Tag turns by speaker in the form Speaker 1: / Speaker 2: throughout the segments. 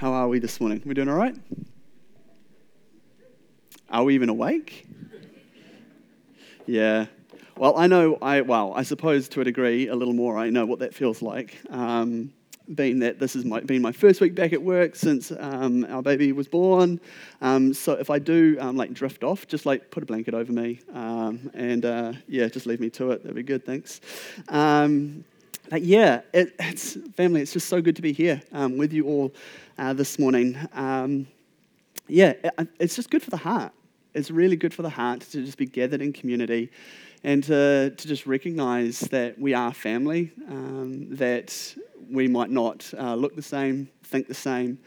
Speaker 1: How are we this morning? We doing all right? Are we even awake? Yeah. Well, I know, I, well, I suppose to a degree, a little more, I know what that feels like. Um, being that this has been my first week back at work since um, our baby was born. Um, so if I do um, like drift off, just like put a blanket over me um, and uh, yeah, just leave me to it. That'd be good, thanks. Um, but yeah, it, it's family. It's just so good to be here um, with you all uh, this morning. yeah, it, it's just good for the heart. It's really good for the heart to just be gathered in community and to, to just recognize that we are family, um, that we might not uh, look the same, think the same,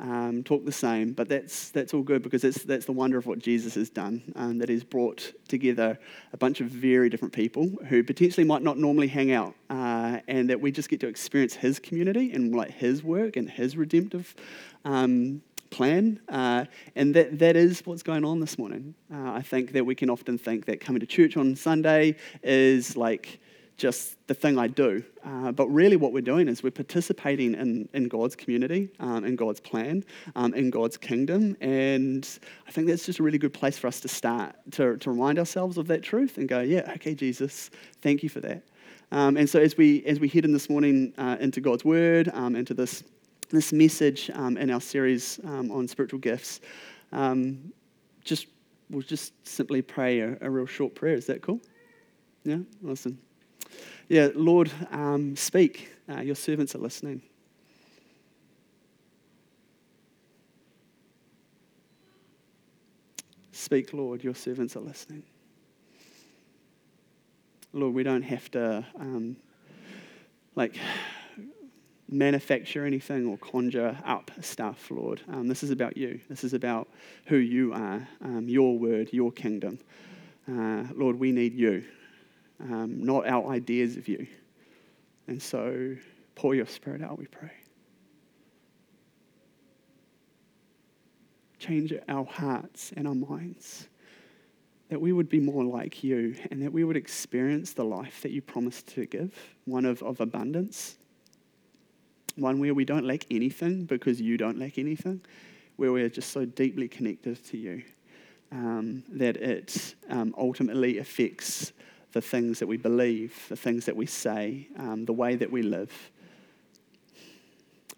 Speaker 1: um, talk the same, but that's, that's all good because that's, that's the wonder of what Jesus has done, um, that he's brought together a bunch of very different people who potentially might not normally hang out, uh, and that we just get to experience his community and like his work and his redemptive um, plan. Uh, and that, that is what's going on this morning. Uh, I think that we can often think that coming to church on Sunday is like just the thing I do. Uh, but really, what we're doing is we're participating in, in God's community, um, in God's plan, um, in God's kingdom. And I think that's just a really good place for us to start, to, to remind ourselves of that truth and go, yeah, okay, Jesus, thank you for that. Um, and so as we, as we head in this morning uh, into God's word, um, into this this message um, in our series um, on spiritual gifts, just we'll just simply pray a, a, real short prayer. Is that cool? Yeah, awesome. Yeah, Lord, um, speak. Uh, your servants are listening. Speak, Lord, your servants are listening. Lord, we don't have to, um, like, manufacture anything or conjure up stuff, Lord. Um, this is about you. This is about who you are, um, your word, your kingdom. Uh, Lord, we need you, um, not our ideas of you. And so pour your spirit out, we pray. Change our hearts and our minds. That we would be more like you and that we would experience the life that you promised to give, one of, of abundance, one where we don't lack anything because you don't lack anything, where we're just so deeply connected to you um, that it um, ultimately affects the things that we believe, the things that we say, um, the way that we live.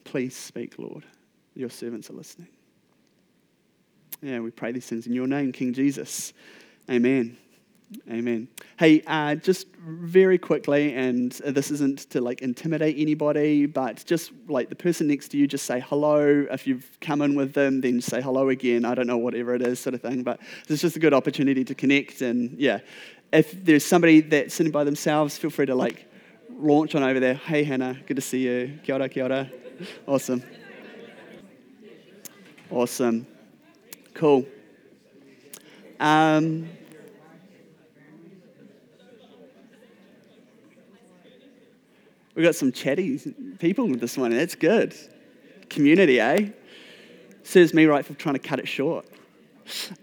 Speaker 1: Please speak, Lord. Your servants are listening. Yeah, we pray these things in your name, King Jesus. Amen. Amen. Hey, uh, just very quickly, and this isn't to like intimidate anybody, but just like the person next to you, just say hello. If you've come in with them, then say hello again. I don't know, whatever it is, sort of thing. But it's just a good opportunity to connect. And yeah, if there's somebody that's sitting by themselves, feel free to like launch on over there. Hey, Hannah, good to see you. Kia ora, kia ora. Awesome. Awesome. Cool. Um, We've got some chatty people with this morning. That's good. Community, eh? Serves me right for trying to cut it short.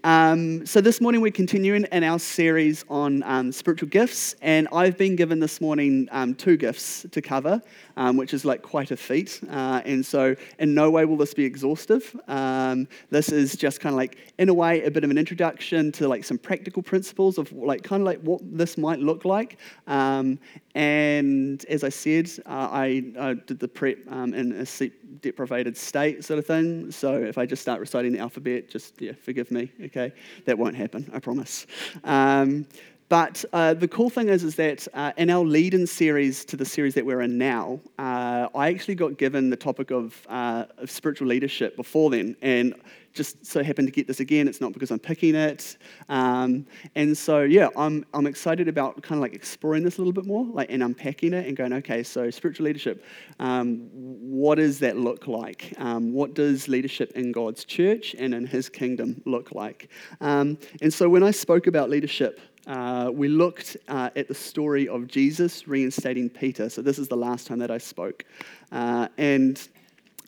Speaker 1: Um, so, this morning we're continuing in our series on um, spiritual gifts, and I've been given this morning um, two gifts to cover, um, which is like quite a feat. Uh, and so, in no way will this be exhaustive. Um, this is just kind of like, in a way, a bit of an introduction to like some practical principles of like kind of like what this might look like. Um, and as I said, uh, I, I, did the prep in a sleep deprivated state, sort of thing. So, if I just start reciting the alphabet, just yeah, forgive me, okay? That won't happen, I promise. Um, but uh, the cool thing is, is that uh, in our lead in series to the series that we're in now, uh, I actually got given the topic of, uh, of, spiritual leadership before then. And just so happened to get this again. It's not because I'm picking it. Um, and so, yeah, I'm, I'm excited about kind of like exploring this a little bit more like, and unpacking it and going, okay, so spiritual leadership, um, what does that look like? Um, what does leadership in God's church and in his kingdom look like? Um, and so, when I spoke about leadership, uh, we looked uh, at the story of Jesus reinstating Peter. So, this is the last time that I spoke. Uh, and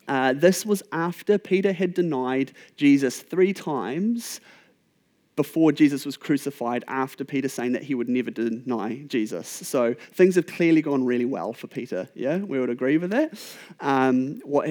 Speaker 1: uh, this was after Peter had denied Jesus three times before Jesus was crucified, after Peter saying that he would never deny Jesus. So, things have clearly gone really well for Peter. Yeah, we would agree with that. Um, what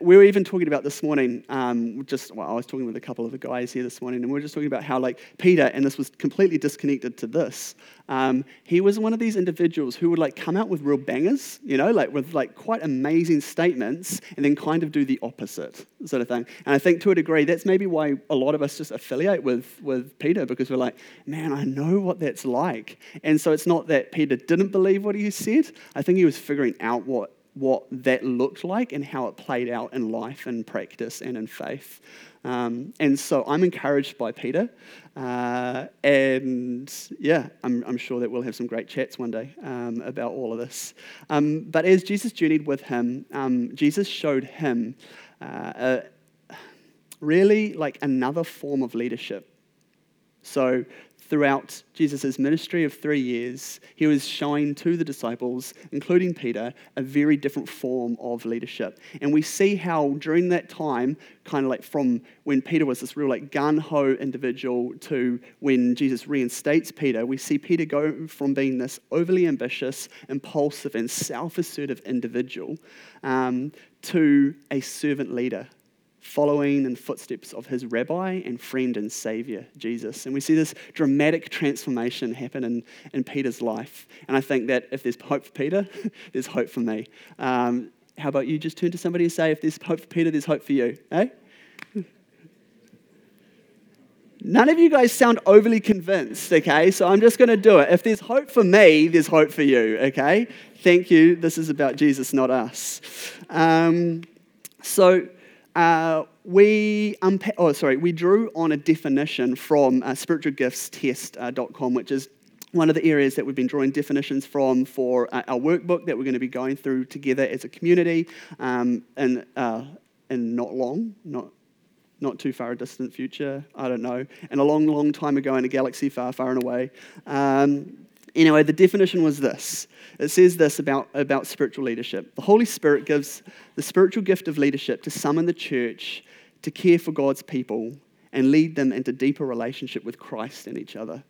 Speaker 1: we were even talking about this morning, um, just, well, I was talking with a couple of the guys here this morning, and we were just talking about how, like, Peter, and this was completely disconnected to this, um, he was one of these individuals who would, like, come out with real bangers, you know, like, with, like, quite amazing statements, and then kind of do the opposite sort of thing. And I think to a degree, that's maybe why a lot of us just affiliate with, with Peter, because we're like, man, I know what that's like. And so it's not that Peter didn't believe what he said, I think he was figuring out what what that looked like and how it played out in life and practice and in faith. Um, and so I'm encouraged by Peter. Uh, and yeah, I'm, I'm, sure that we'll have some great chats one day um, about all of this. Um, but as Jesus journeyed with him, um, Jesus showed him uh, a, really like another form of leadership. So throughout Jesus' ministry of three years, he was showing to the disciples, including Peter, a very different form of leadership. And we see how during that time, kind of like from when Peter was this real like gun ho individual to when Jesus reinstates Peter, we see Peter go from being this overly ambitious, impulsive, and self assertive individual um, to a servant leader following in the footsteps of his rabbi and friend and savior, Jesus. And we see this dramatic transformation happen in, in Peter's life. And I think that if there's hope for Peter, there's hope for me. Um, how about you just turn to somebody and say, if there's hope for Peter, there's hope for you, eh? None of you guys sound overly convinced, okay? So I'm just going to do it. If there's hope for me, there's hope for you, okay? Thank you. This is about Jesus, not us. Um, so, uh, we unpa- oh sorry we drew on a definition from uh, spiritualgiftstest.com which is one of the areas that we've been drawing definitions from for uh, our workbook that we're going to be going through together as a community um, in, uh, in not long not not too far a distant future i don't know and a long long time ago in a galaxy far far and away. Um, Anyway, the definition was this it says this about, about spiritual leadership the Holy Spirit gives the spiritual gift of leadership to summon the church to care for God's people and lead them into deeper relationship with Christ and each other.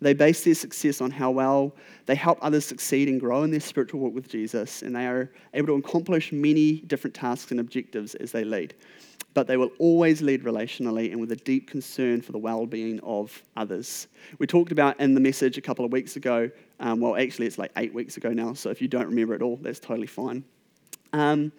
Speaker 1: They base their success on how well they help others succeed and grow in their spiritual walk with Jesus, and they are able to accomplish many different tasks and objectives as they lead but they will always lead relationally and with a deep concern for the well being of others. We talked about in the message a couple of weeks ago, um, well, actually, it's like eight weeks ago now, so if you don't remember it all, that's totally fine. Um,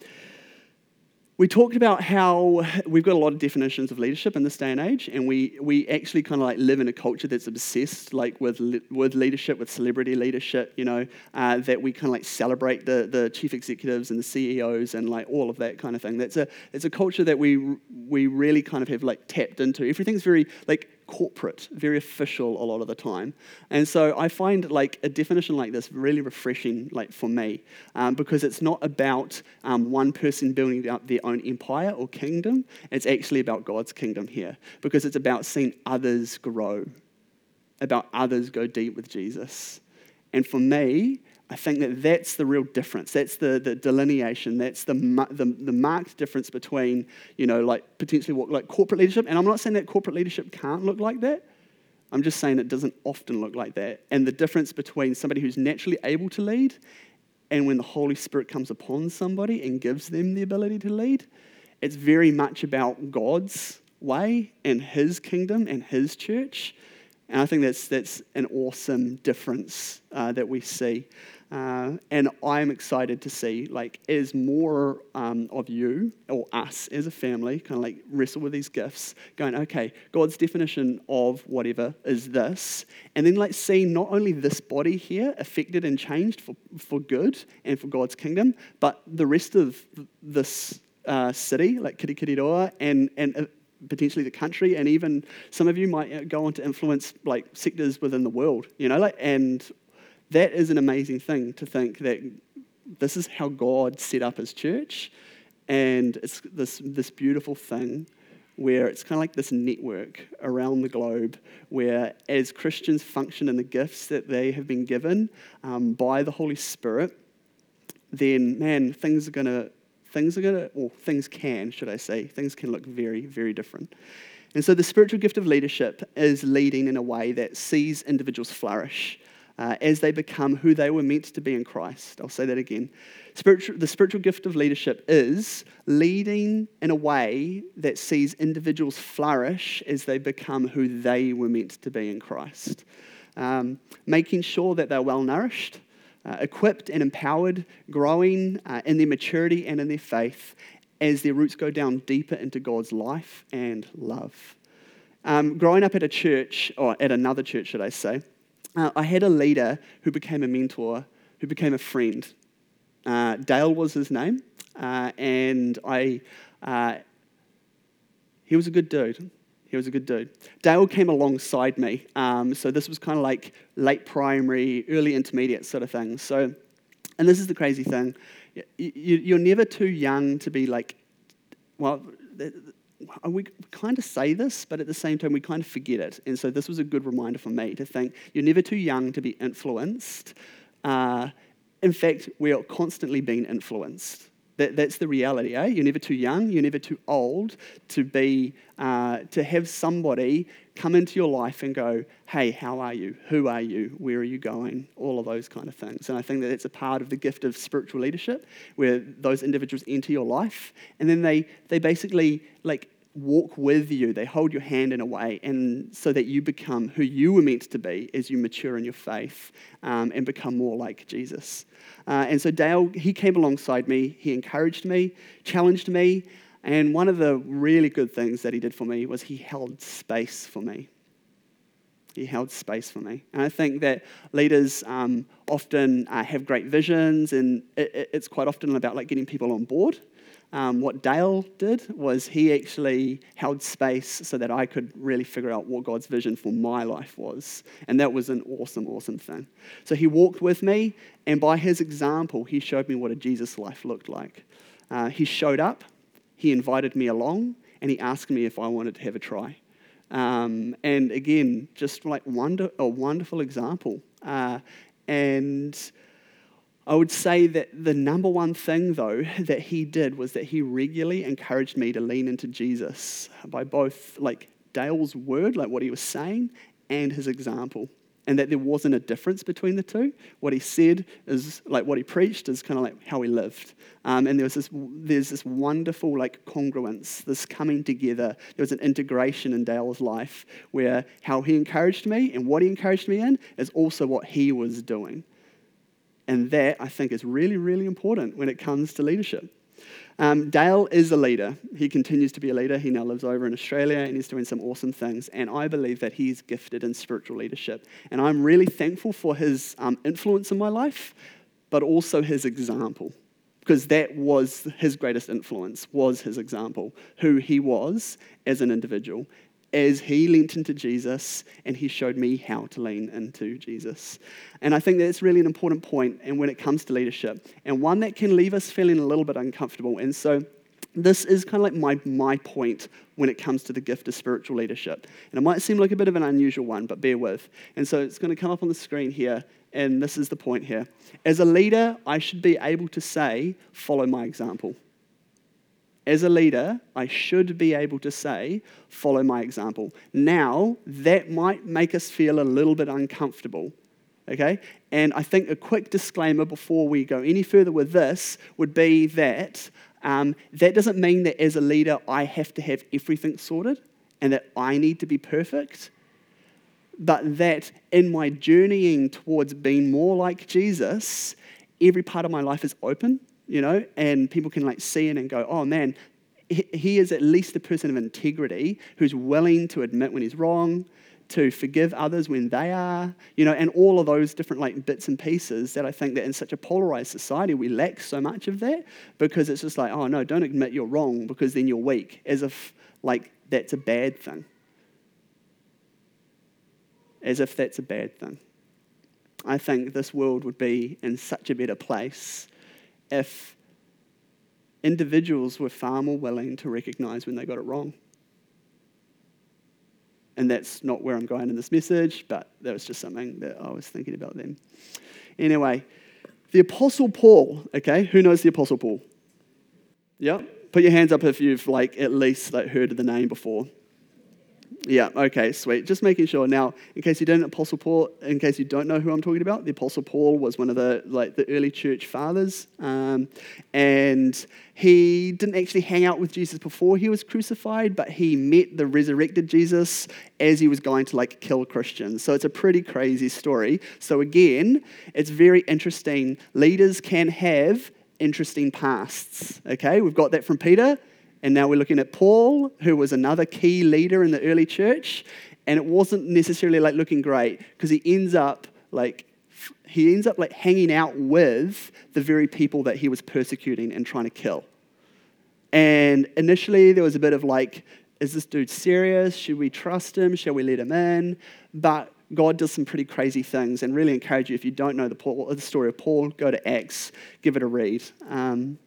Speaker 1: we talked about how we've got a lot of definitions of leadership in this day and age, and we, we actually kind of like live in a culture that's obsessed like with, with leadership, with celebrity leadership, you know, uh, that we kind of like celebrate the, the chief executives and the CEOs and like all of that kind of thing. That's a, it's a culture that we, we really kind of have like tapped into. Everything's very like corporate, very official a lot of the time. And so I find like a definition like this really refreshing, like for me, um, because it's not about um, one person building up their own empire or kingdom. It's actually about God's kingdom here, because it's about seeing others grow, about others go deep with Jesus. And for me, I think that that's the real difference. That's the, the delineation. That's the, the, the, marked difference between, you know, like potentially what, like corporate leadership. And I'm not saying that corporate leadership can't look like that. I'm just saying it doesn't often look like that. And the difference between somebody who's naturally able to lead and when the Holy Spirit comes upon somebody and gives them the ability to lead, it's very much about God's way and His kingdom and His church. And I think that's, that's an awesome difference uh, that we see. Uh, and I'm excited to see, like, as more um, of you or us as a family kind of like wrestle with these gifts, going, okay, God's definition of whatever is this. And then, like, see not only this body here affected and changed for, for good and for God's kingdom, but the rest of this uh, city, like Kirikiriroa, and, and uh, potentially the country, and even some of you might uh, go on to influence like sectors within the world, you know, like, and that is an amazing thing to think that this is how God set up his church. And it's this, this beautiful thing where it's kind of like this network around the globe where, as Christians function in the gifts that they have been given um, by the Holy Spirit, then man, things are to, things are to, or things can, should I say, things can look very, very different. And so the spiritual gift of leadership is leading in a way that sees individuals flourish uh, as they become who they were meant to be in Christ. I'll say that again. Spiritual, the spiritual gift of leadership is leading in a way that sees individuals flourish as they become who they were meant to be in Christ. Um, making sure that they're well nourished, uh, equipped and empowered, growing uh, in their maturity and in their faith as their roots go down deeper into God's life and love. Um, growing up at a church, or at another church, should I say, uh, I had a leader who became a mentor, who became a friend. Uh, Dale was his name, uh, and I, uh, he was a good dude. He was a good dude. Dale came alongside me, um, so this was kind of like late primary, early intermediate sort of thing. So, and this is the crazy thing: you, are never too young to be like, well, we kind of say this, but at the same time, we kind of forget it. And so this was a good reminder for me to think you're never too young to be influenced. Uh, in fact, we're constantly being influenced. That, that's the reality, eh? You're never too young, you're never too old to be, uh, to have somebody come into your life and go, hey, how are you? Who are you? Where are you going? All of those kind of things. And I think that it's a part of the gift of spiritual leadership where those individuals enter your life and then they, they basically like walk with you. They hold your hand in a way, and so that you become who you were meant to be as you mature in your faith um, and become more like Jesus. Uh, and so Dale, he came alongside me. He encouraged me, challenged me, and one of the really good things that he did for me was he held space for me. He held space for me. And I think that leaders um, often uh, have great visions, and it, it's quite often about like getting people on board. Um, what Dale did was he actually held space so that I could really figure out what God's vision for my life was. And that was an awesome, awesome thing. So he walked with me, and by his example, he showed me what a Jesus life looked like. Uh, he showed up, he invited me along, and he asked me if I wanted to have a try. Um, and again, just like wonder, a wonderful example. Uh, and I would say that the number one thing, though, that he did was that he regularly encouraged me to lean into Jesus by both like Dale's word, like what he was saying, and his example. And that there wasn't a difference between the two. What he said is like what he preached is kind of like how he lived. Um, and there was this, there's this wonderful like congruence, this coming together. There was an integration in Dale's life where how he encouraged me and what he encouraged me in is also what he was doing. And that, I think, is really, really important when it comes to leadership. Um, Dale is a leader. He continues to be a leader. He now lives over in Australia and he's doing some awesome things. And I believe that he's gifted in spiritual leadership. And I'm really thankful for his um, influence in my life, but also his example. Because that was his greatest influence, was his example, who he was as an individual as he leaned into Jesus and he showed me how to lean into Jesus. And I think that's really an important point and when it comes to leadership and one that can leave us feeling a little bit uncomfortable. And so this is kind of like my, my point when it comes to the gift of spiritual leadership. And it might seem like a bit of an unusual one, but bear with. And so it's going to come up on the screen here, and this is the point here. As a leader, I should be able to say, follow my example as a leader, I should be able to say, follow my example. Now, that might make us feel a little bit uncomfortable, okay? And I think a quick disclaimer before we go any further with this would be that um, that doesn't mean that as a leader, I have to have everything sorted and that I need to be perfect, but that in my journeying towards being more like Jesus, every part of my life is open you know, and people can like see it and go, oh man, he is at least a person of integrity who's willing to admit when he's wrong, to forgive others when they are, you know, and all of those different like bits and pieces that I think that in such a polarized society we lack so much of that because it's just like, oh no, don't admit you're wrong because then you're weak, as if like that's a bad thing. As if that's a bad thing. I think this world would be in such a better place if individuals were far more willing to recognize when they got it wrong. And that's not where I'm going in this message, but that was just something that I was thinking about then. Anyway, the Apostle Paul, okay, who knows the Apostle Paul? Yeah? Put your hands up if you've like at least like heard of the name before. Yeah, okay, sweet. Just making sure. Now, in case you didn't, Apostle Paul, in case you don't know who I'm talking about, the Apostle Paul was one of the like the early church fathers. Um, and he didn't actually hang out with Jesus before he was crucified, but he met the resurrected Jesus as he was going to like kill Christians. So it's a pretty crazy story. So again, it's very interesting. Leaders can have interesting pasts. Okay, we've got that from Peter. And now we're looking at Paul, who was another key leader in the early church. And it wasn't necessarily like looking great because he ends up like he ends up like hanging out with the very people that he was persecuting and trying to kill. And initially there was a bit of like, is this dude serious? Should we trust him? Shall we let him in? But God does some pretty crazy things and really encourage you if you don't know the, Paul, the story of Paul, go to Acts, give it a read. Um,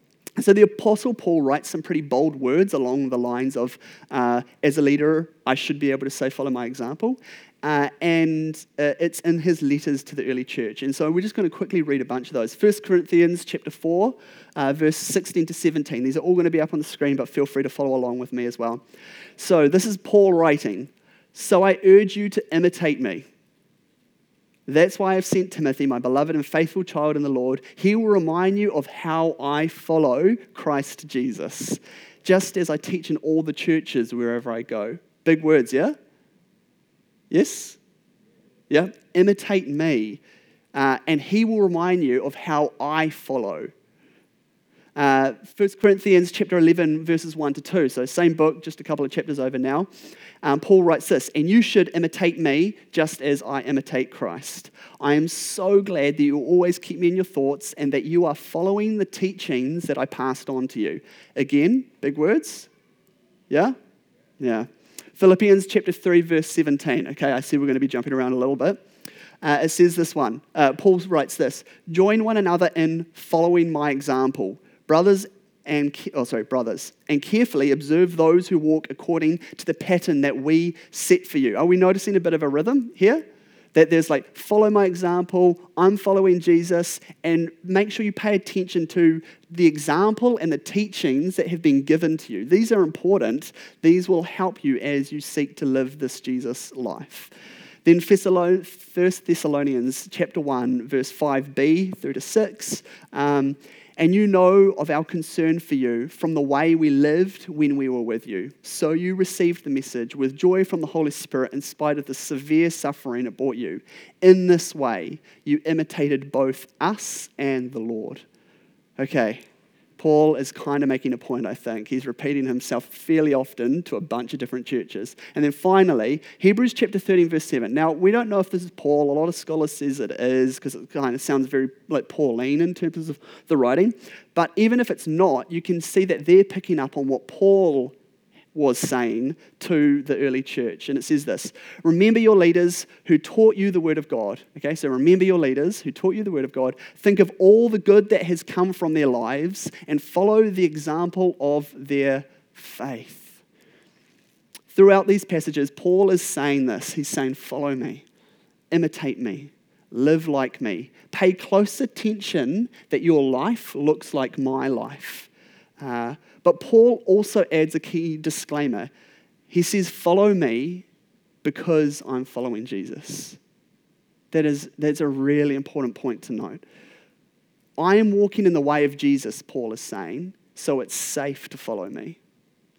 Speaker 1: so the Apostle Paul writes some pretty bold words along the lines of, uh, as a leader, I should be able to say, follow my example. Uh, and uh, it's in his letters to the early church. And so we're just going to quickly read a bunch of those. 1 Corinthians chapter 4, uh, verse 16 to 17. These are all going to be up on the screen, but feel free to follow along with me as well. So this is Paul writing. So I urge you to imitate me that's why I've sent Timothy, my beloved and faithful child in the Lord. He will remind you of how I follow Christ Jesus, just as I teach in all the churches wherever I go. Big words, yeah? Yes? Yeah? Imitate me, uh, and he will remind you of how I follow. Uh, 1 Corinthians chapter 11, verses 1 to 2. So, same book, just a couple of chapters over now um, Paul writes this, and you should imitate me just as I imitate Christ. I am so glad that you always keep me in your thoughts and that you are following the teachings that I passed on to you. Again, big words. Yeah? Yeah. Philippians chapter 3, verse 17. Okay, I see we're going to be jumping around a little bit. Uh, it says this one. Uh, Paul writes this Join one another in following my example. Brothers and oh sorry brothers and carefully observe those who walk according to the pattern that we set for you. Are we noticing a bit of a rhythm here? That there's like follow my example i'm following jesus and make sure you pay attention to the example and the teachings that have been given to you. These are important. These will help you as you seek to live this jesus life. Then 1 Thessalonians chapter 1, verse 5b through to 6. Um, and you know of our concern for you from the way we lived when we were with you. So you received the message with joy from the Holy Spirit in spite of the severe suffering it brought you. In this way, you imitated both us and the Lord. Okay, Paul is kind of making a point, I think. He's repeating himself fairly often to a bunch of different churches. And then finally, Hebrews chapter 13, verse 7. Now, we don't know if this is Paul. A lot of scholars says it is because it kind of sounds very like Pauline in terms of the writing. But even if it's not, you can see that they're picking up on what Paul was saying to the early church. And it says this Remember your leaders who taught you the word of God. Okay, so remember your leaders who taught you the word of God. Think of all the good that has come from their lives and follow the example of their faith. Throughout these passages, Paul is saying this. He's saying, Follow me, imitate me, live like me. Pay close attention that your life looks like my life. Uh, but Paul also adds a key disclaimer. He says, Follow me because I'm following Jesus. That is, that's a really important point to note. I am walking in the way of Jesus, Paul is saying, so it's safe to follow me.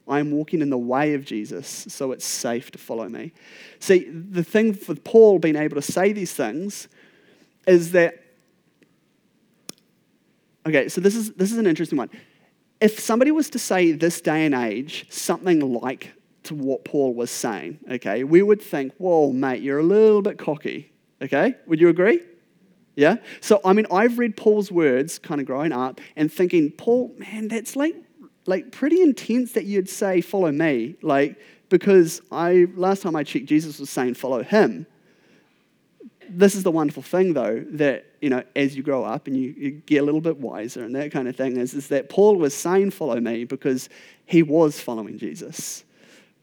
Speaker 1: I am walking in the way of Jesus, so it's safe to follow me. See, the thing for Paul being able to say these things is that, okay, so this is, this is an interesting one if somebody was to say this day and age something like to what Paul was saying, okay, we would think, whoa, mate, you're a little bit cocky, okay? Would you agree? Yeah? So, I mean, I've read Paul's words kind of growing up and thinking, Paul, man, that's like, like pretty intense that you'd say, follow me. Like, because I, last time I checked, Jesus was saying, follow him this is the wonderful thing, though, that, you know, as you grow up and you, you, get a little bit wiser and that kind of thing, is, is that Paul was saying, follow me, because he was following Jesus.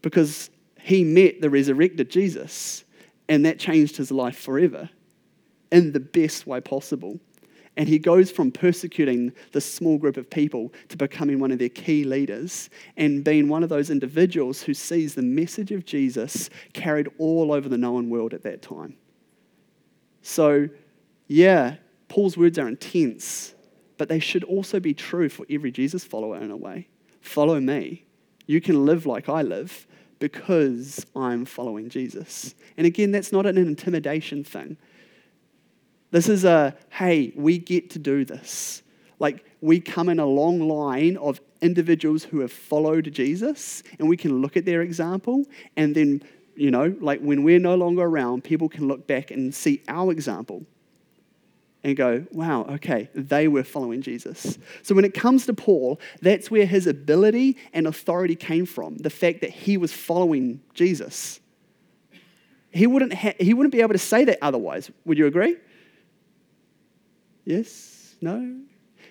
Speaker 1: Because he met the resurrected Jesus, and that changed his life forever in the best way possible. And he goes from persecuting this small group of people to becoming one of their key leaders and being one of those individuals who sees the message of Jesus carried all over the known world at that time. So, yeah, Paul's words are intense, but they should also be true for every Jesus follower in a way. Follow me. You can live like I live because I'm following Jesus. And again, that's not an intimidation thing. This is a, hey, we get to do this. Like, we come in a long line of individuals who have followed Jesus, and we can look at their example, and then, you know, like when we're no longer around, people can look back and see our example and go, wow, okay, they were following Jesus. So when it comes to Paul, that's where his ability and authority came from the fact that he was following Jesus. He wouldn't, ha- he wouldn't be able to say that otherwise. Would you agree? Yes? No?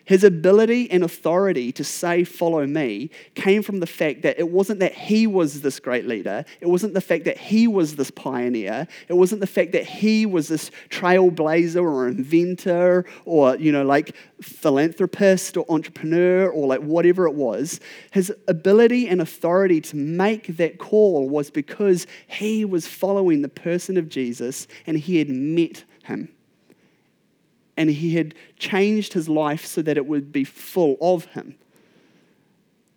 Speaker 1: His ability and authority to say, Follow me, came from the fact that it wasn't that he was this great leader. It wasn't the fact that he was this pioneer. It wasn't the fact that he was this trailblazer or inventor or, you know, like philanthropist or entrepreneur or like whatever it was. His ability and authority to make that call was because he was following the person of Jesus and he had met him and he had changed his life so that it would be full of him.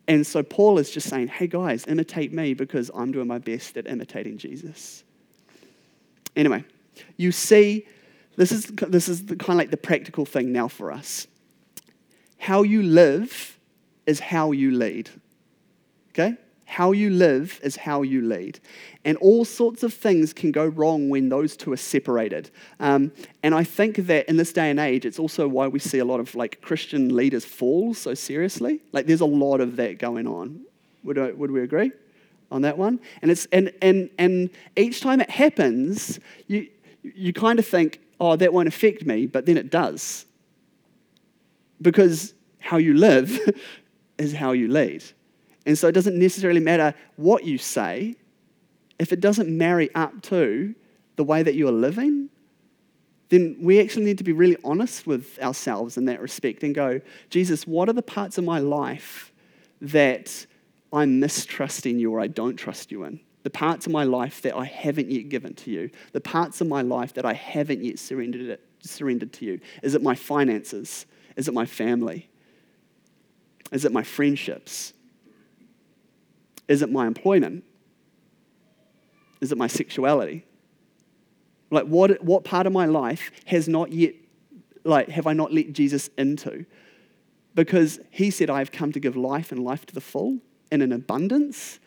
Speaker 1: And so Paul is just saying, hey guys, imitate me because I'm doing my best at imitating Jesus. Anyway, you see, this is, this is kind of like the practical thing now for us. How you live is how you lead. Okay? How you live is how you lead. And all sorts of things can go wrong when those two are separated. Um, and I think that in this day and age, it's also why we see a lot of like Christian leaders fall so seriously. Like there's a lot of that going on. Would, I, would we agree on that one? And, it's, and, and, and each time it happens, you, you kind of think, oh, that won't affect me, but then it does. Because how you live is how you lead. And so it doesn't necessarily matter what you say, if it doesn't marry up to the way that you are living, then we actually need to be really honest with ourselves in that respect and go, Jesus, what are the parts of my life that I'm mistrusting you or I don't trust you in? The parts of my life that I haven't yet given to you, the parts of my life that I haven't yet surrendered, it, surrendered to you. Is it my finances? Is it my family? Is it my friendships? Is it my employment? Is it my sexuality? Like, what, what part of my life has not yet, like, have I not let Jesus into? Because he said, I have come to give life and life to the full and in an abundance.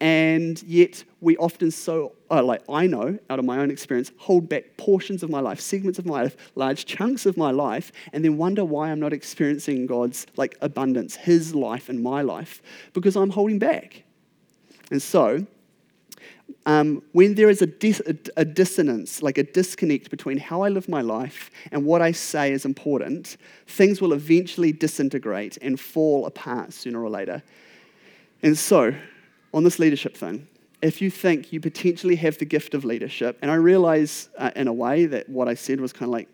Speaker 1: And yet, we often so, uh, like I know out of my own experience, hold back portions of my life, segments of my life, large chunks of my life, and then wonder why I'm not experiencing God's like abundance, His life and my life, because I'm holding back. And so, um, when there is a, dis- a, dissonance, like a disconnect between how I live my life and what I say is important, things will eventually disintegrate and fall apart sooner or later. And so, on this leadership thing, if you think you potentially have the gift of leadership, and I realize uh, in a way that what I said was kind of like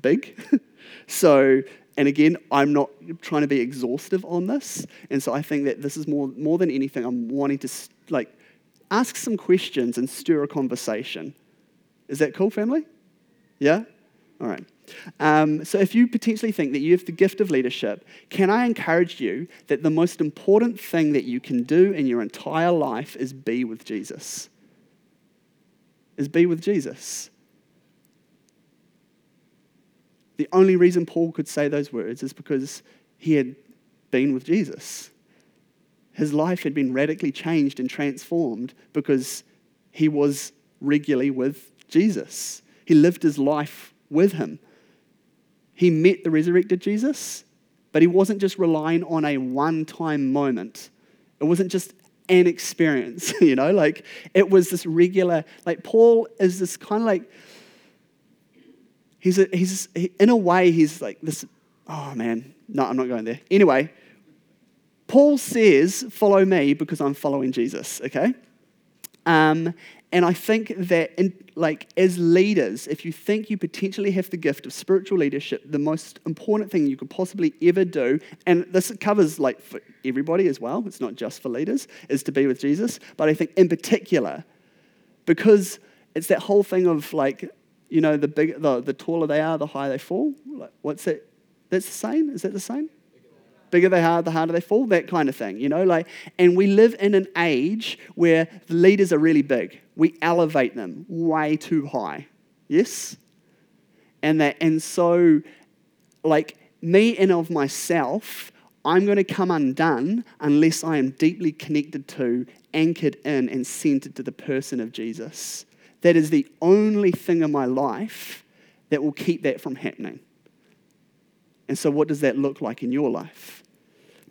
Speaker 1: big. so and again, I'm not trying to be exhaustive on this. And so I think that this is more, more than anything, I'm wanting to like ask some questions and stir a conversation. Is that cool, family? Yeah? All right. Um, so, if you potentially think that you have the gift of leadership, can I encourage you that the most important thing that you can do in your entire life is be with Jesus? Is be with Jesus. The only reason Paul could say those words is because he had been with Jesus. His life had been radically changed and transformed because he was regularly with Jesus. He lived his life with him. He met the resurrected Jesus, but he wasn't just relying on a one time moment. It wasn't just an experience, you know, like it was this regular, like Paul is this kind of like He's, a, he's he, in a way, he's like this. Oh man, no, I'm not going there. Anyway, Paul says, Follow me because I'm following Jesus, okay? Um, and I think that, in, like, as leaders, if you think you potentially have the gift of spiritual leadership, the most important thing you could possibly ever do, and this covers like for everybody as well, it's not just for leaders, is to be with Jesus. But I think in particular, because it's that whole thing of like, you know, the big, the, the taller they are, the higher they fall. Like, what's that? That's the same. Is that the same? bigger they are, the harder they fall, that kind of thing, you know, like, and we live in an age where the leaders are really big. We elevate them way too high. Yes? And that, and so, like, me and of myself, I'm going to come undone unless I am deeply connected to, anchored in, and centered to the person of Jesus. That is the only thing in my life that will keep that from happening. And so, what does that look like in your life?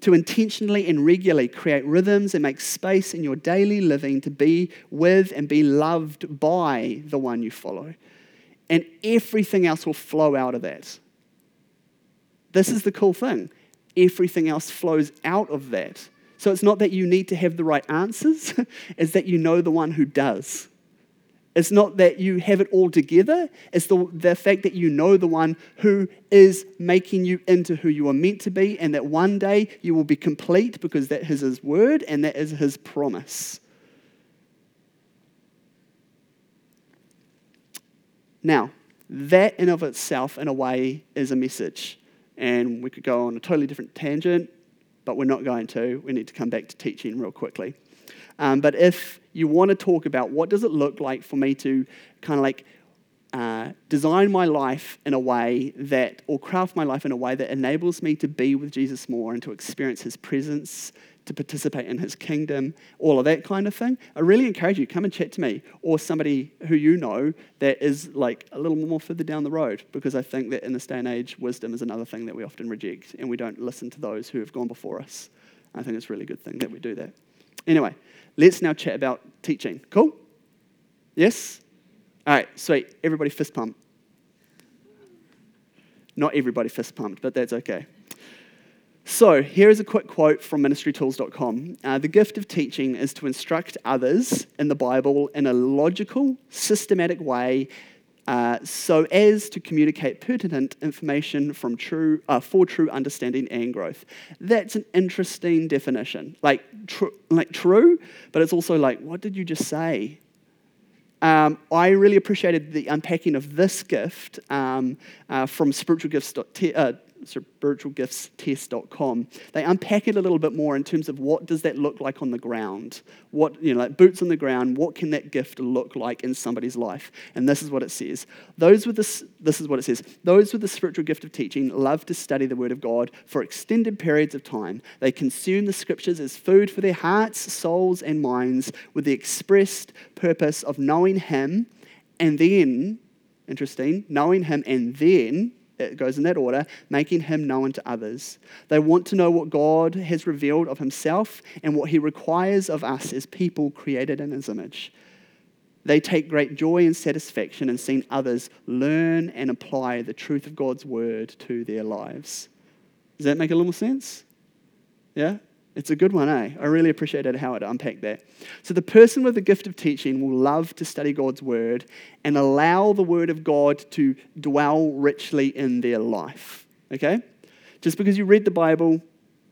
Speaker 1: To intentionally and regularly create rhythms and make space in your daily living to be with and be loved by the one you follow. And everything else will flow out of that. This is the cool thing. Everything else flows out of that. So it's not that you need to have the right answers, it's that you know the one who does. It's not that you have it all together, it's the, the fact that you know the one who is making you into who you are meant to be, and that one day you will be complete because that is his word and that is his promise. Now, that in of itself, in a way, is a message. And we could go on a totally different tangent, but we're not going to. We need to come back to teaching real quickly. Um, but if you want to talk about what does it look like for me to kind of like uh, design my life in a way that, or craft my life in a way that enables me to be with Jesus more and to experience his presence, to participate in his kingdom, all of that kind of thing, I really encourage you, come and chat to me or somebody who you know that is like a little more further down the road because I think that in this day and age, wisdom is another thing that we often reject and we don't listen to those who have gone before us. I think it's a really good thing that we do that. Anyway, let's now chat about teaching. Cool? Yes? All right, sweet. Everybody fist pump. Not everybody fist pumped, but that's okay. So, here is a quick quote from ministrytools.com. Uh, the gift of teaching is to instruct others in the Bible in a logical, systematic way uh, so as to communicate pertinent information from true, uh, for true understanding and growth. That's an interesting definition. Like, tr- like true, but it's also like, what did you just say? Um, I really appreciated the unpacking of this gift um, uh, from spiritualgifts.te- uh, spiritualgiftstest.com, they unpack it a little bit more in terms of what does that look like on the ground? What, you know, like boots on the ground, what can that gift look like in somebody's life? And this is what it says. Those with this, this is what it says. Those with the spiritual gift of teaching love to study the Word of God for extended periods of time. They consume the scriptures as food for their hearts, souls, and minds with the expressed purpose of knowing Him and then, interesting, knowing Him and then it goes in that order, making him known to others. They want to know what God has revealed of himself and what he requires of us as people created in his image. They take great joy and satisfaction in seeing others learn and apply the truth of God's word to their lives. Does that make a little sense? Yeah? It's a good one, eh? I really appreciated how it unpacked that. So, the person with the gift of teaching will love to study God's word and allow the word of God to dwell richly in their life. Okay? Just because you read the Bible,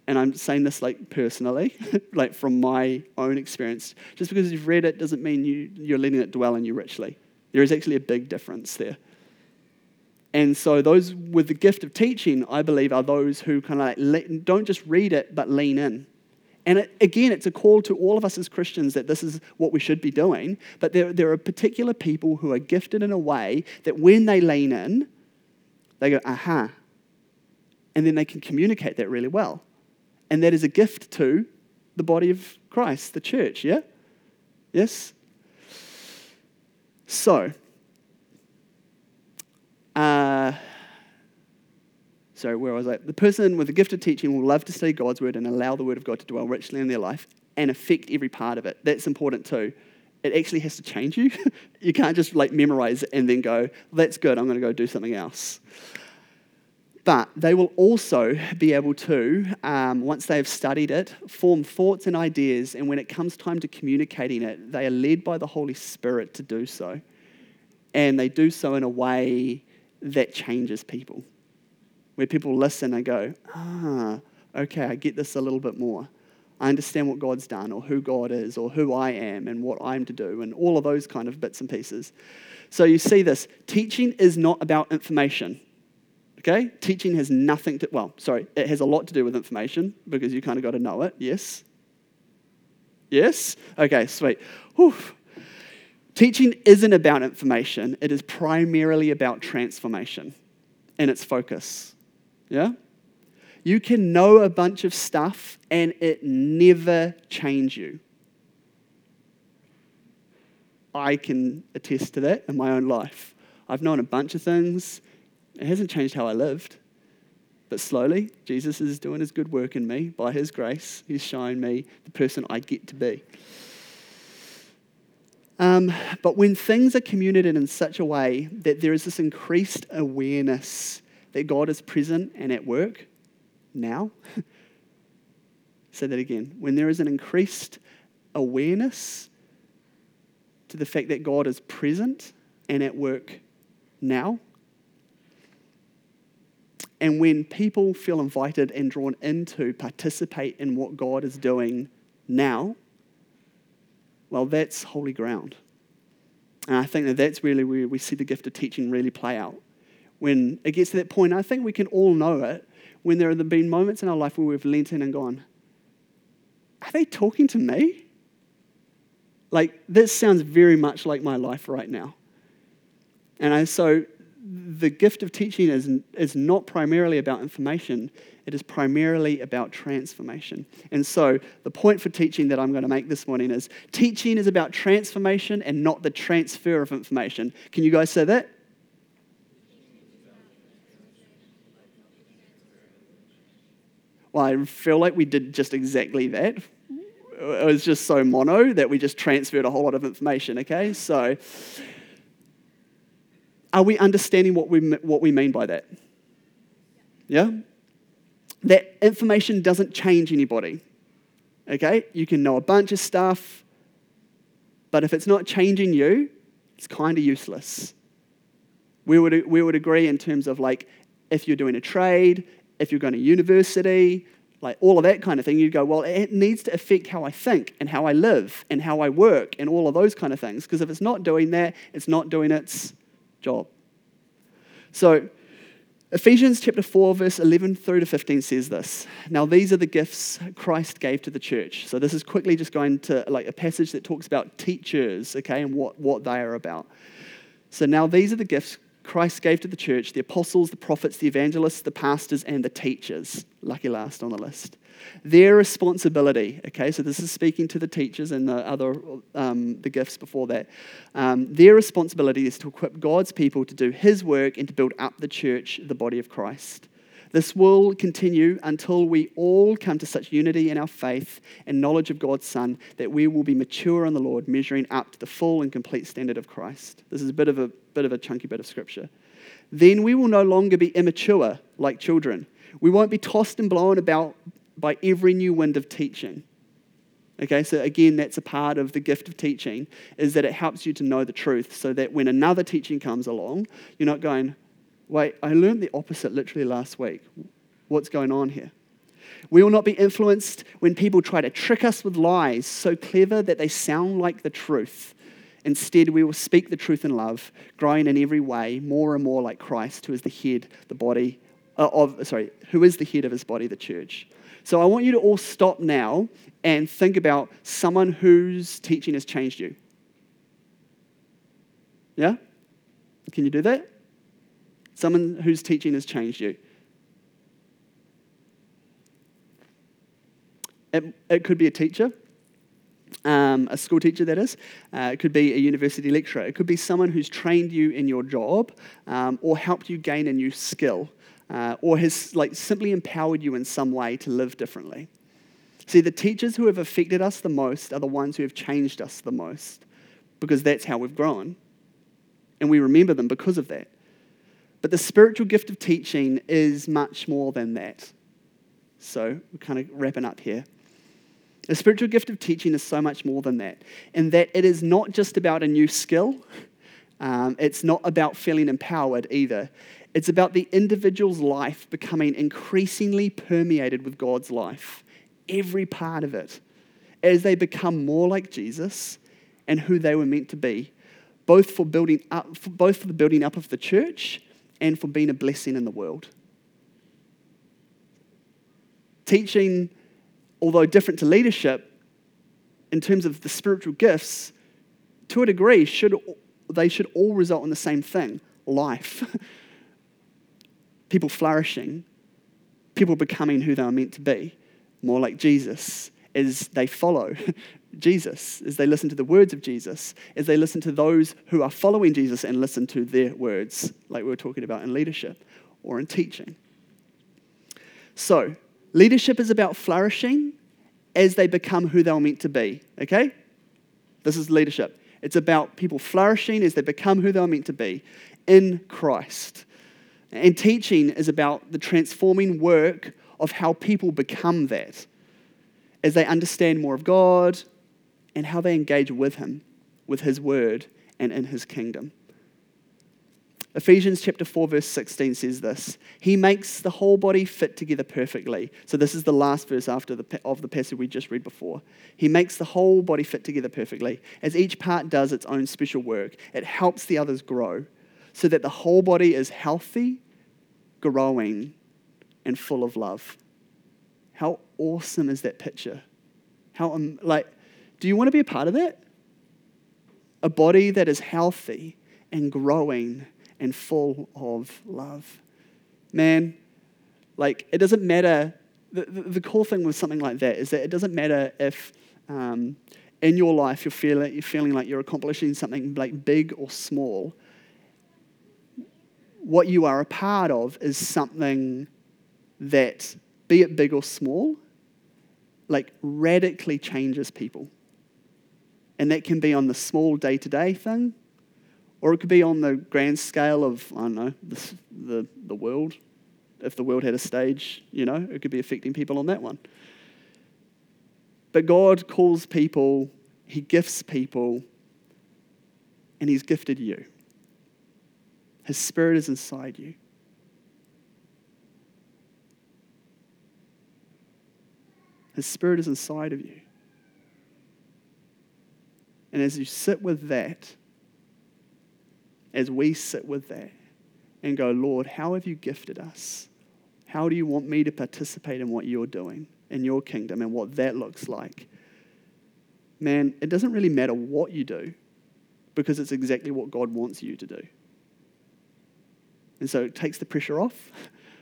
Speaker 1: and I'm saying this like personally, like from my own experience, just because you've read it doesn't mean you, you're letting it dwell in you richly. There is actually a big difference there. And so, those with the gift of teaching, I believe, are those who kind of like don't just read it, but lean in. And it, again, it's a call to all of us as Christians that this is what we should be doing. But there, there are particular people who are gifted in a way that when they lean in, they go, aha. And then they can communicate that really well. And that is a gift to the body of Christ, the church, yeah? Yes? So, uh, sorry, where I was I? The person with the gift of teaching will love to study God's word and allow the word of God to dwell richly in their life and affect every part of it. That's important too. It actually has to change you. you can't just like memorize it and then go, that's good, I'm going to go do something else. But they will also be able to, um, once they have studied it, form thoughts and ideas. And when it comes time to communicating it, they are led by the Holy Spirit to do so. And they do so in a way that changes people, where people listen and go, ah, okay, I get this a little bit more. I understand what God's done, or who God is, or who I am, and what I'm to do, and all of those kind of bits and pieces. So you see this teaching is not about information. Okay? Teaching has nothing to, well, sorry, it has a lot to do with information because you kind of got to know it. Yes? Yes? Okay, sweet. Whew. Teaching isn't about information, it is primarily about transformation and its focus. Yeah? You can know a bunch of stuff and it never change you. I can attest to that in my own life. I've known a bunch of things it hasn't changed how I lived. But slowly, Jesus is doing his good work in me by his grace. He's showing me the person I get to be. Um, but when things are communicated in such a way that there is this increased awareness that God is present and at work now, say that again. When there is an increased awareness to the fact that God is present and at work now, and when people feel invited and drawn in to participate in what God is doing now, well, that's holy ground. And I think that that's really where we see the gift of teaching really play out. When it gets to that point, I think we can all know it when there have been moments in our life where we've leant in and gone, Are they talking to me? Like, this sounds very much like my life right now. And I, so the gift of teaching is, is not primarily about information, it is primarily about transformation. And so, the point for teaching that I'm going to make this morning is teaching is about transformation and not the transfer of information. Can you guys say that? Well, I feel like we did just exactly that. It was just so mono that we just transferred a whole lot of information, okay? So, are we understanding what we, what we mean by that? Yeah? That information doesn't change anybody. Okay? You can know a bunch of stuff, but if it's not changing you, it's kind of useless. We would, we would agree in terms of like if you're doing a trade, if you're going to university, like all of that kind of thing, you'd go, well, it needs to affect how I think and how I live and how I work and all of those kind of things. Because if it's not doing that, it's not doing its job. So, Ephesians chapter 4, verse 11 through to 15 says this. Now, these are the gifts Christ gave to the church. So, this is quickly just going to like a passage that talks about teachers, okay, and what, what they are about. So, now these are the gifts Christ gave to the church the apostles, the prophets, the evangelists, the pastors, and the teachers. Lucky last on the list. Their responsibility, okay, so this is speaking to the teachers and the other um, the gifts before that. Um, their responsibility is to equip God's people to do His work and to build up the church, the body of Christ. This will continue until we all come to such unity in our faith and knowledge of God's Son that we will be mature in the Lord, measuring up to the full and complete standard of Christ. This is a bit of a bit of a chunky bit of scripture. Then we will no longer be immature like children. We won't be tossed and blown about by every new wind of teaching. Okay, so again, that's a part of the gift of teaching, is that it helps you to know the truth so that when another teaching comes along, you're not going, Wait, I learned the opposite literally last week. What's going on here? We will not be influenced when people try to trick us with lies so clever that they sound like the truth. Instead, we will speak the truth in love, growing in every way more and more like Christ, who is the head, the body uh, of, sorry, who is the head of his body, the church. So I want you to all stop now and think about someone whose teaching has changed you. Yeah? Can you do that? someone whose teaching has changed you. It, it could be a teacher, um, a school teacher, that is. Uh, it could be a university lecturer. It could be someone who's trained you in your job um, or helped you gain a new skill uh, or has like simply empowered you in some way to live differently. See, the teachers who have affected us the most are the ones who have changed us the most because that's how we've grown. And we remember them because of that. But the spiritual gift of teaching is much more than that. So we're kind of wrapping up here. The spiritual gift of teaching is so much more than that, in that it is not just about a new skill, um, it's not about feeling empowered either. It's about the individual's life becoming increasingly permeated with God's life, every part of it, as they become more like Jesus and who they were meant to be, both for building up, for both for the building up of the church and for being a blessing in the world. Teaching, although different to leadership, in terms of the spiritual gifts, to a degree, should they should all result in the same thing life. people flourishing, people becoming who they are meant to be, more like Jesus, as they follow Jesus, as they listen to the words of Jesus, as they listen to those who are following Jesus and listen to their words, like we were talking about in leadership or in teaching. So, leadership is about flourishing as they become who they're meant to be, okay? This is leadership. It's about people flourishing as they become who they're meant to be in Christ. And teaching is about the transforming work of how people become that as they understand more of God and how they engage with Him, with His Word, and in His kingdom. Ephesians chapter 4, verse 16 says this He makes the whole body fit together perfectly. So, this is the last verse after the, of the passage we just read before. He makes the whole body fit together perfectly. As each part does its own special work, it helps the others grow so that the whole body is healthy, growing, and full of love. How awesome is that picture? How, like, do you want to be a part of that? A body that is healthy and growing and full of love. Man, like, it doesn't matter. The, the, the cool thing with something like that is that it doesn't matter if um, in your life you're feeling, you're feeling like you're accomplishing something like big or small what you are a part of is something that, be it big or small, like radically changes people. And that can be on the small day to day thing, or it could be on the grand scale of, I don't know, the, the, the world. If the world had a stage, you know, it could be affecting people on that one. But God calls people, He gifts people, and He's gifted you. His Spirit is inside you. His Spirit is inside of you. And as you sit with that, as we sit with that and go, Lord, how have you gifted us? How do you want me to participate in what you're doing in your kingdom and what that looks like? Man, it doesn't really matter what you do because it's exactly what God wants you to do. And so it takes the pressure off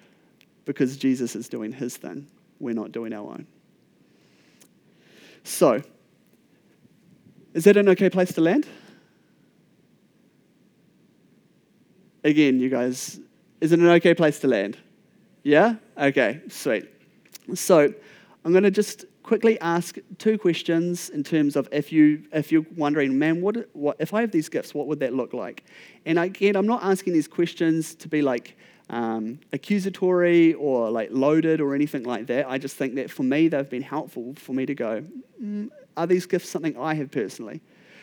Speaker 1: because Jesus is doing his thing. We're not doing our own. So, is that an okay place to land? Again, you guys, is it an okay place to land? Yeah? Okay, sweet. So, I'm going to just quickly ask two questions in terms of if you if you're wondering, man, what, what if I have these gifts, what would that look like? And again, I'm not asking these questions to be like um, accusatory or like loaded or anything like that. I just think that for me, they've been helpful for me to go, mm, are these gifts something I have personally?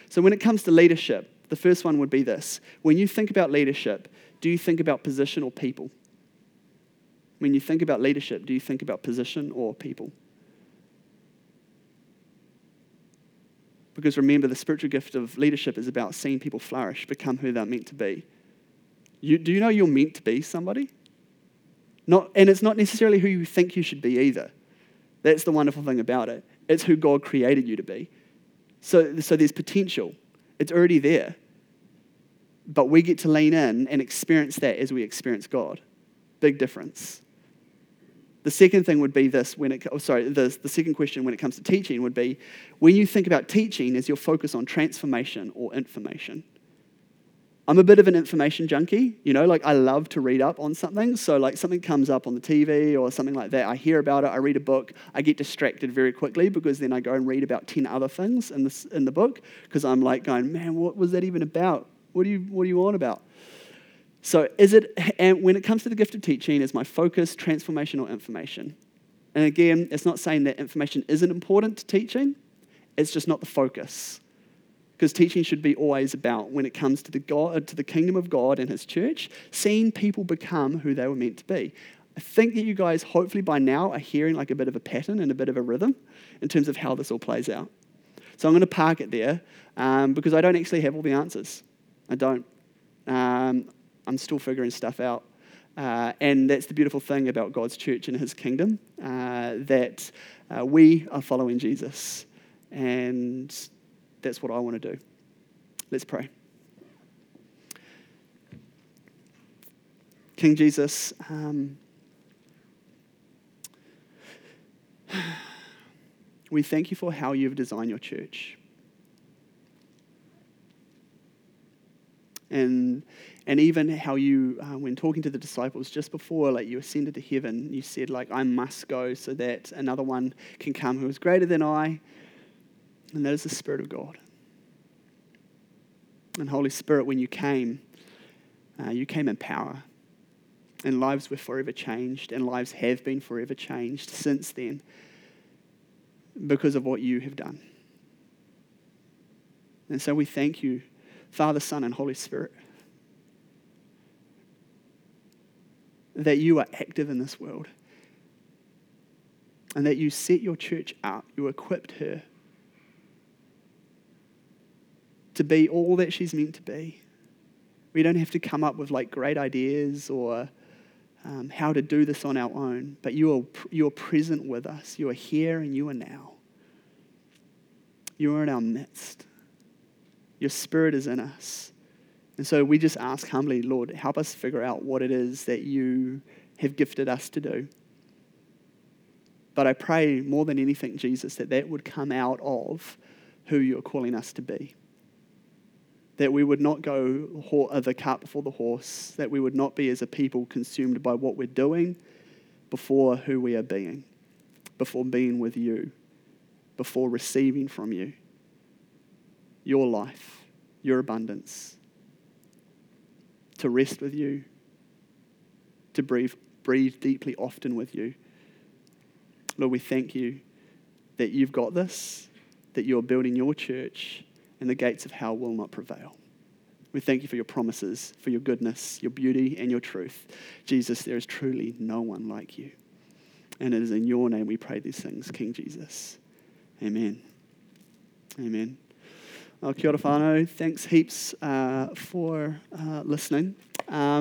Speaker 1: So when it comes to leadership, the first one would be this: when you think about leadership, do you think about position or people? When you think about leadership, do you think about position or people? Because remember, the spiritual gift of leadership is about seeing people flourish, become who they're meant to be. You, do you know you're meant to be somebody? Not, and it's not necessarily who you think you should be either. That's the wonderful thing about it. It's who God created you to be. So, so there's potential, it's already there. But we get to lean in and experience that as we experience God. Big difference. The second thing would be this when it, oh, sorry, the, the second question when it comes to teaching would be when you think about teaching, is your focus on transformation or information? I'm a bit of an information junkie, you know, like I love to read up on something. So, like, something comes up on the TV or something like that, I hear about it, I read a book, I get distracted very quickly because then I go and read about 10 other things in, this, in the book because I'm like going, man, what was that even about? What do you, what do you want about? So, is it, and when it comes to the gift of teaching, is my focus transformational information? And again, it's not saying that information isn't important to teaching, it's just not the focus. Because teaching should be always about, when it comes to the, God, to the kingdom of God and His church, seeing people become who they were meant to be. I think that you guys, hopefully by now, are hearing like a bit of a pattern and a bit of a rhythm in terms of how this all plays out. So I'm going to park it there um, because I don't actually have all the answers. I don't. Um, I'm still figuring stuff out. Uh, and that's the beautiful thing about God's church and his kingdom uh, that uh, we are following Jesus. And that's what I want to do. Let's pray. King Jesus, um, we thank you for how you've designed your church. And, and even how you, uh, when talking to the disciples just before, like you ascended to heaven, you said, like, I must go so that another one can come who is greater than I, and that is the Spirit of God. And Holy Spirit, when you came, uh, you came in power, and lives were forever changed, and lives have been forever changed since then because of what you have done. And so we thank you, Father, Son, and Holy Spirit, that you are active in this world and that you set your church up, you equipped her to be all that she's meant to be. We don't have to come up with like great ideas or um, how to do this on our own, but you are, you are present with us. You are here and you are now. You are in our midst. Your spirit is in us. And so we just ask humbly, Lord, help us figure out what it is that you have gifted us to do. But I pray more than anything, Jesus, that that would come out of who you're calling us to be that we would not go the cart before the horse, that we would not be as a people consumed by what we're doing before who we are being, before being with you, before receiving from you your life, your abundance, to rest with you, to breathe, breathe deeply often with you. Lord, we thank you that you've got this, that you're building your church and the gates of hell will not prevail. We thank you for your promises, for your goodness, your beauty, and your truth. Jesus, there is truly no one like you. And it is in your name we pray these things, King Jesus. Amen. Amen. Well, kia ora whanau. Thanks heaps uh, for uh, listening. Um,